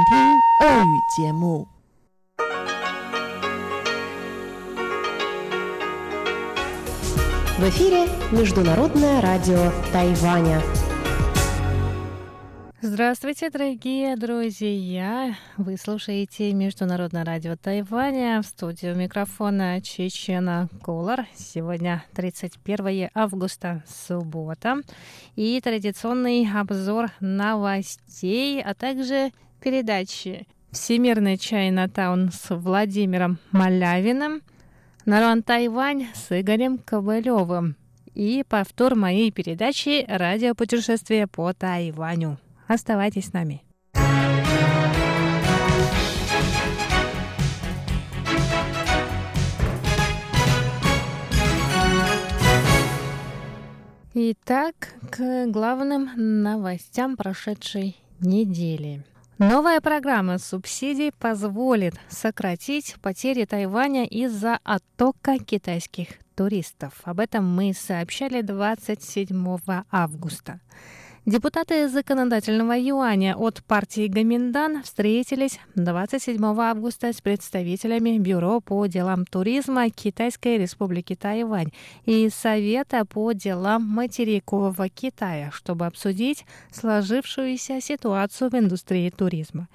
听俄语节目。В эфире Международное радио Тайваня. Здравствуйте, дорогие друзья! Вы слушаете Международное радио Тайваня в студию микрофона Чечена Колор. Сегодня 31 августа, суббота. И традиционный обзор новостей, а также передачи «Всемирный Чайнатаун» с Владимиром Малявиным, «Нарон Тайвань» с Игорем Ковалевым и повтор моей передачи «Радиопутешествие по Тайваню». Оставайтесь с нами. Итак, к главным новостям прошедшей недели. Новая программа субсидий позволит сократить потери Тайваня из-за оттока китайских туристов. Об этом мы сообщали 27 августа. Депутаты законодательного юаня от партии Гаминдан встретились 27 августа с представителями Бюро по делам туризма Китайской республики Тайвань и Совета по делам материкового Китая, чтобы обсудить сложившуюся ситуацию в индустрии туризма.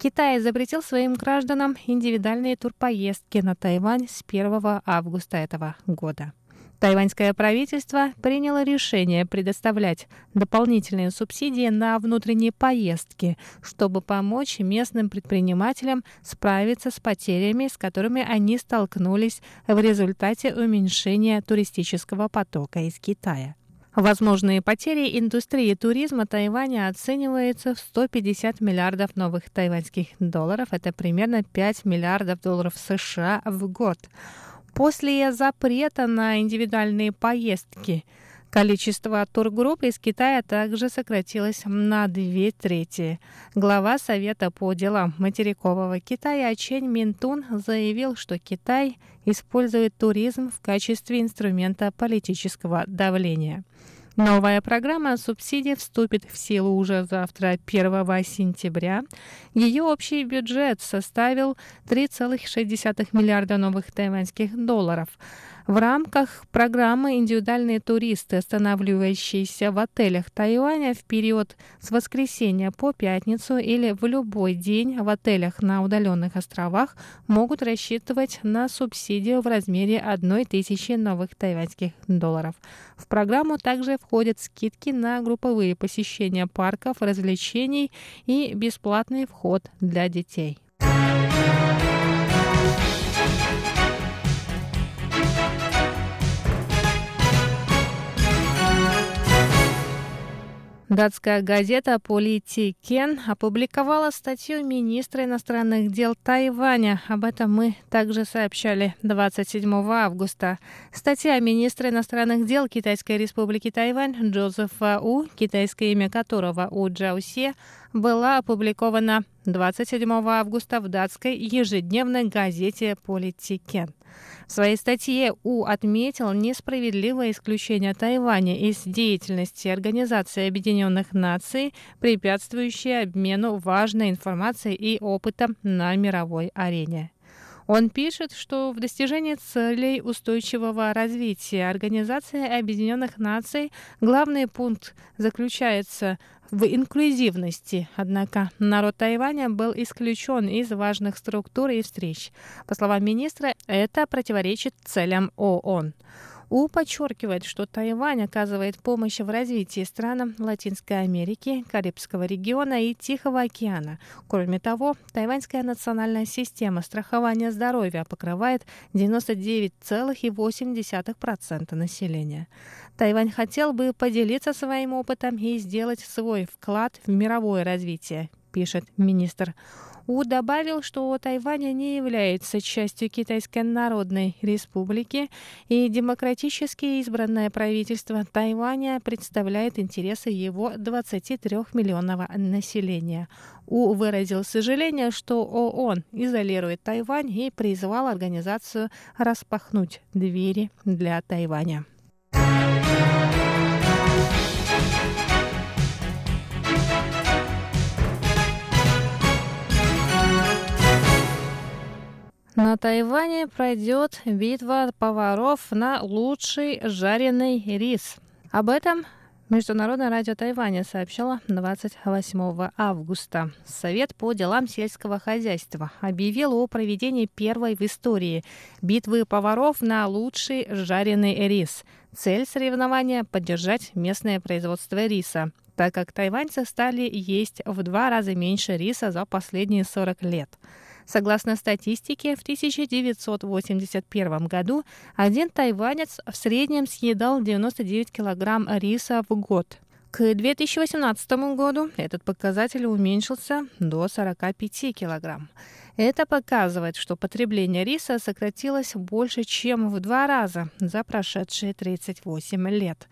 Китай запретил своим гражданам индивидуальные турпоездки на Тайвань с 1 августа этого года. Тайваньское правительство приняло решение предоставлять дополнительные субсидии на внутренние поездки, чтобы помочь местным предпринимателям справиться с потерями, с которыми они столкнулись в результате уменьшения туристического потока из Китая. Возможные потери индустрии туризма Тайваня оцениваются в 150 миллиардов новых тайваньских долларов. Это примерно 5 миллиардов долларов США в год. После запрета на индивидуальные поездки количество тургрупп из Китая также сократилось на две трети. Глава Совета по делам материкового Китая Чен Минтун заявил, что Китай использует туризм в качестве инструмента политического давления. Новая программа субсидий вступит в силу уже завтра, 1 сентября. Ее общий бюджет составил 3,6 миллиарда новых тайваньских долларов. В рамках программы индивидуальные туристы, останавливающиеся в отелях Тайваня в период с воскресенья по пятницу или в любой день в отелях на удаленных островах, могут рассчитывать на субсидию в размере 1 тысячи новых тайваньских долларов. В программу также входят скидки на групповые посещения парков, развлечений и бесплатный вход для детей. Датская газета «Политикен» опубликовала статью министра иностранных дел Тайваня. Об этом мы также сообщали 27 августа. Статья министра иностранных дел Китайской республики Тайвань Джозефа У, китайское имя которого У Джаусе, была опубликована 27 августа в датской ежедневной газете «Политикен». В своей статье У отметил несправедливое исключение Тайваня из деятельности Организации Объединенных Наций, препятствующее обмену важной информацией и опытом на мировой арене. Он пишет, что в достижении целей устойчивого развития Организации Объединенных Наций главный пункт заключается в инклюзивности. Однако народ Тайваня был исключен из важных структур и встреч. По словам министра, это противоречит целям ООН. У подчеркивает, что Тайвань оказывает помощь в развитии странам Латинской Америки, Карибского региона и Тихого океана. Кроме того, тайваньская национальная система страхования здоровья покрывает 99,8% населения. Тайвань хотел бы поделиться своим опытом и сделать свой вклад в мировое развитие, пишет министр. У добавил, что Тайвань не является частью Китайской Народной Республики, и демократически избранное правительство Тайваня представляет интересы его 23-миллионного населения. У выразил сожаление, что ООН изолирует Тайвань и призвал организацию распахнуть двери для Тайваня. На Тайване пройдет битва поваров на лучший жареный рис. Об этом Международное радио Тайваня сообщало 28 августа. Совет по делам сельского хозяйства объявил о проведении первой в истории битвы поваров на лучший жареный рис. Цель соревнования – поддержать местное производство риса, так как тайваньцы стали есть в два раза меньше риса за последние 40 лет – Согласно статистике, в 1981 году один тайванец в среднем съедал 99 килограмм риса в год. К 2018 году этот показатель уменьшился до 45 килограмм. Это показывает, что потребление риса сократилось больше, чем в два раза за прошедшие 38 лет.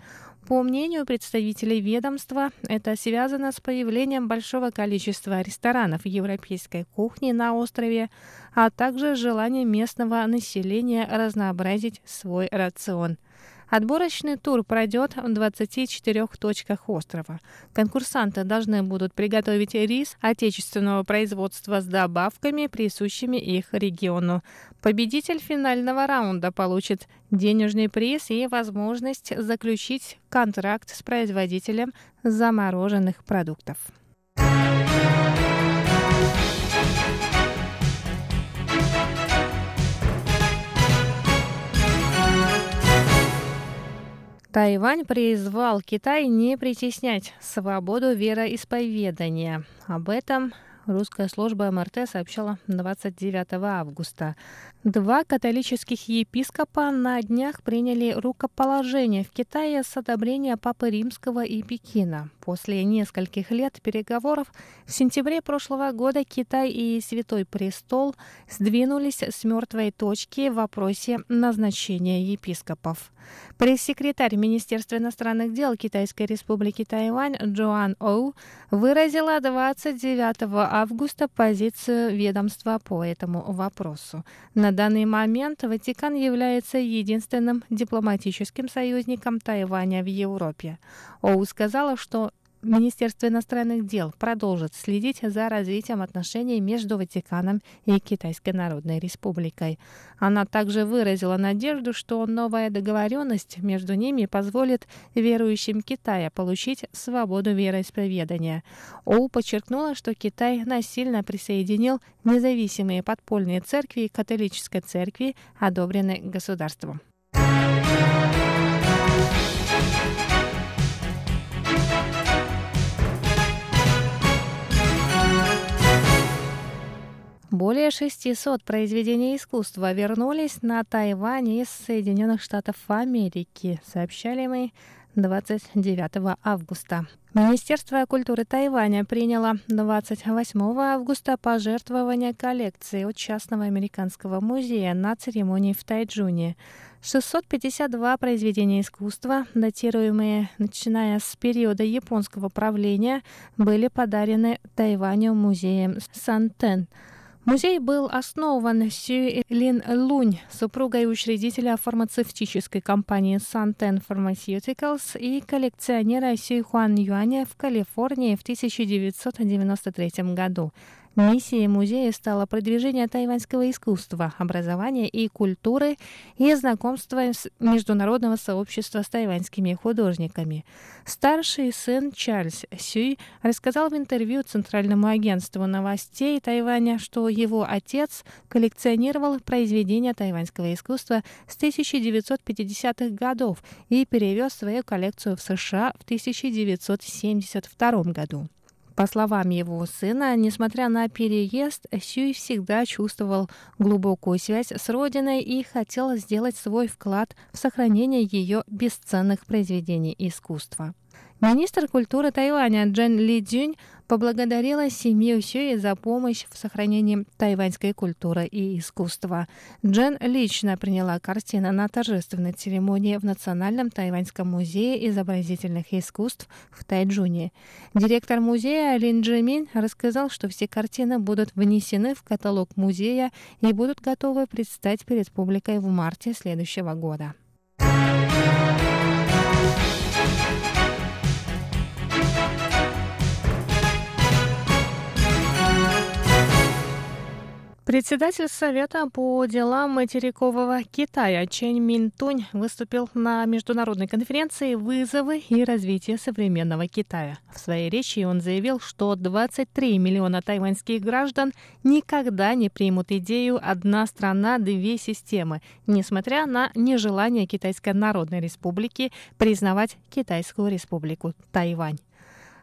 По мнению представителей ведомства, это связано с появлением большого количества ресторанов европейской кухни на острове, а также желанием местного населения разнообразить свой рацион. Отборочный тур пройдет в 24 точках острова. Конкурсанты должны будут приготовить рис отечественного производства с добавками, присущими их региону. Победитель финального раунда получит денежный приз и возможность заключить контракт с производителем замороженных продуктов. Тайвань призвал Китай не притеснять свободу вероисповедания. Об этом русская служба МРТ сообщала 29 августа. Два католических епископа на днях приняли рукоположение в Китае с одобрения Папы Римского и Пекина. После нескольких лет переговоров в сентябре прошлого года Китай и Святой Престол сдвинулись с мертвой точки в вопросе назначения епископов. Пресс-секретарь Министерства иностранных дел Китайской республики Тайвань Джоан Оу выразила 29 августа позицию ведомства по этому вопросу. На данный момент Ватикан является единственным дипломатическим союзником Тайваня в Европе. Оу сказала, что Министерство иностранных дел продолжит следить за развитием отношений между Ватиканом и Китайской Народной Республикой. Она также выразила надежду, что новая договоренность между ними позволит верующим Китая получить свободу вероисповедания. Оу подчеркнула, что Китай насильно присоединил независимые подпольные церкви к католической церкви, одобренной государством. Более 600 произведений искусства вернулись на Тайвань из Соединенных Штатов Америки, сообщали мы 29 августа. Министерство культуры Тайваня приняло 28 августа пожертвование коллекции от частного американского музея на церемонии в Тайджуне. 652 произведения искусства, датируемые начиная с периода японского правления, были подарены Тайваню музеем Сантен – Музей был основан Сю Лин Лунь, супругой учредителя фармацевтической компании Santen Pharmaceuticals и коллекционера Сюй Хуан Юаня в Калифорнии в 1993 году. Миссией музея стало продвижение тайваньского искусства, образования и культуры и знакомство с международного сообщества с тайваньскими художниками. Старший сын Чарльз Сюй рассказал в интервью Центральному агентству новостей Тайваня, что его отец коллекционировал произведения тайваньского искусства с 1950-х годов и перевез свою коллекцию в США в 1972 году. По словам его сына, несмотря на переезд, Сюй всегда чувствовал глубокую связь с родиной и хотел сделать свой вклад в сохранение ее бесценных произведений искусства. Министр культуры Тайваня Джен Ли Цзюнь поблагодарила семью Сюи за помощь в сохранении тайваньской культуры и искусства. Джен лично приняла картины на торжественной церемонии в Национальном тайваньском музее изобразительных искусств в Тайджуне. Директор музея Лин Джимин рассказал, что все картины будут внесены в каталог музея и будут готовы предстать перед публикой в марте следующего года. Председатель Совета по делам материкового Китая Чен Минтунь выступил на международной конференции «Вызовы и развитие современного Китая». В своей речи он заявил, что 23 миллиона тайваньских граждан никогда не примут идею «одна страна, две системы», несмотря на нежелание Китайской Народной Республики признавать Китайскую Республику Тайвань.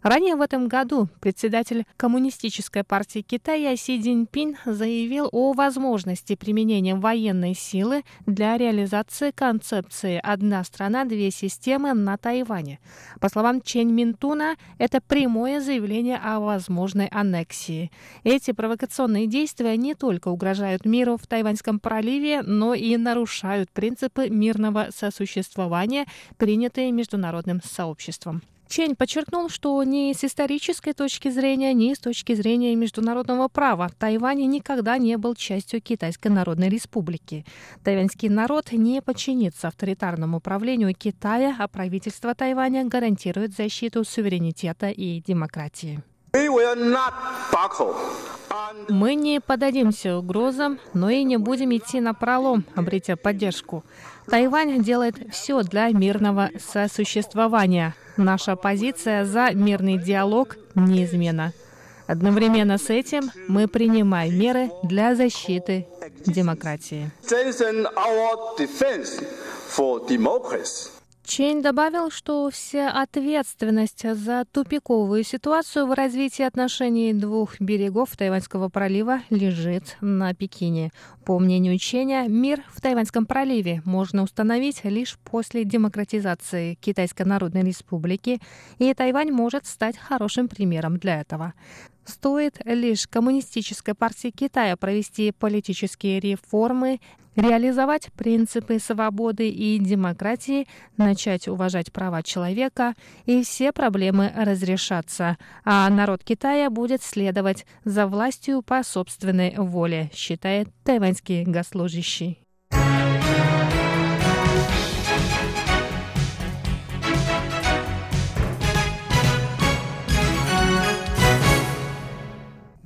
Ранее в этом году председатель Коммунистической партии Китая Си Цзиньпин заявил о возможности применения военной силы для реализации концепции «одна страна, две системы» на Тайване. По словам Чен Минтуна, это прямое заявление о возможной аннексии. Эти провокационные действия не только угрожают миру в Тайваньском проливе, но и нарушают принципы мирного сосуществования, принятые международным сообществом. Чень подчеркнул, что ни с исторической точки зрения, ни с точки зрения международного права Тайвань никогда не был частью Китайской Народной Республики. Тайваньский народ не подчинится авторитарному правлению Китая, а правительство Тайваня гарантирует защиту суверенитета и демократии. Мы не подадимся угрозам, но и не будем идти на пролом, обретя поддержку. Тайвань делает все для мирного сосуществования. Наша позиция за мирный диалог неизменна. Одновременно с этим мы принимаем меры для защиты демократии. Чейн добавил, что вся ответственность за тупиковую ситуацию в развитии отношений двух берегов Тайваньского пролива лежит на Пекине. По мнению Ченя, мир в Тайваньском проливе можно установить лишь после демократизации Китайской Народной Республики, и Тайвань может стать хорошим примером для этого. Стоит лишь Коммунистической партии Китая провести политические реформы, реализовать принципы свободы и демократии, начать уважать права человека, и все проблемы разрешатся, а народ Китая будет следовать за властью по собственной воле, считает тайваньский госслужащий.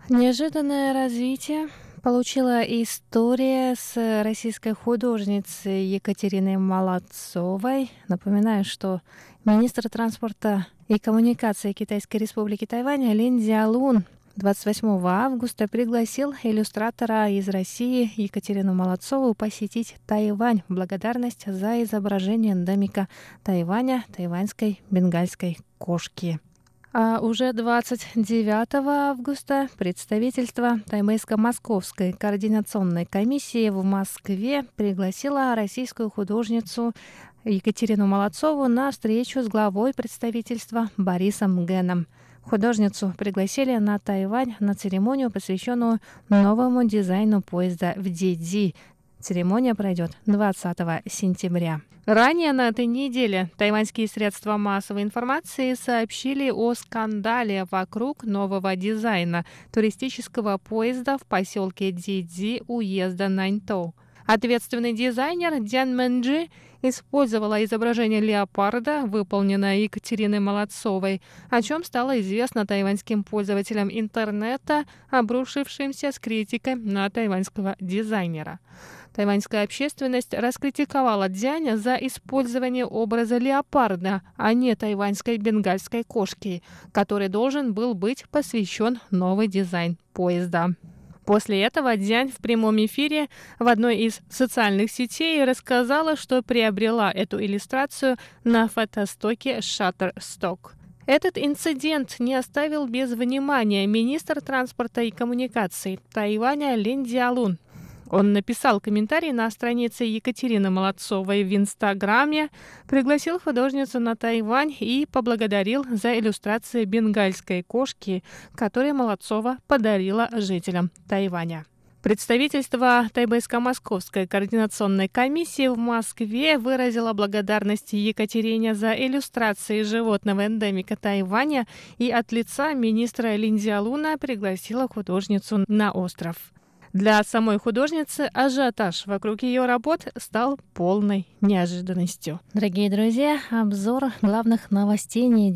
Неожиданное развитие получила история с российской художницей Екатериной Молодцовой. Напоминаю, что министр транспорта и коммуникации Китайской республики Тайвань Лин Дзялун 28 августа пригласил иллюстратора из России Екатерину Молодцову посетить Тайвань в благодарность за изображение эндемика Тайваня тайваньской бенгальской кошки. А уже 29 августа представительство Таймейско-Московской координационной комиссии в Москве пригласило российскую художницу Екатерину Молодцову на встречу с главой представительства Борисом Геном. Художницу пригласили на Тайвань на церемонию, посвященную новому дизайну поезда в Диди. Церемония пройдет 20 сентября. Ранее на этой неделе тайваньские средства массовой информации сообщили о скандале вокруг нового дизайна туристического поезда в поселке Дидзи уезда Наньтоу. Ответственный дизайнер Дян Мэнджи использовала изображение леопарда, выполненное Екатериной Молодцовой, о чем стало известно тайваньским пользователям интернета, обрушившимся с критикой на тайваньского дизайнера. Тайваньская общественность раскритиковала Дзяня за использование образа леопарда, а не тайваньской бенгальской кошки, который должен был быть посвящен новый дизайн поезда. После этого Дзянь в прямом эфире в одной из социальных сетей рассказала, что приобрела эту иллюстрацию на фотостоке Shutterstock. Этот инцидент не оставил без внимания министр транспорта и коммуникаций Тайваня Лин Диалун, он написал комментарий на странице Екатерины Молодцовой в Инстаграме, пригласил художницу на Тайвань и поблагодарил за иллюстрации бенгальской кошки, которые Молодцова подарила жителям Тайваня. Представительство Тайбэйско-Московской координационной комиссии в Москве выразило благодарность Екатерине за иллюстрации животного эндемика Тайваня и от лица министра Линдзиалуна пригласила художницу на остров. Для самой художницы ажиотаж вокруг ее работ стал полной неожиданностью. Дорогие друзья, обзор главных новостей недели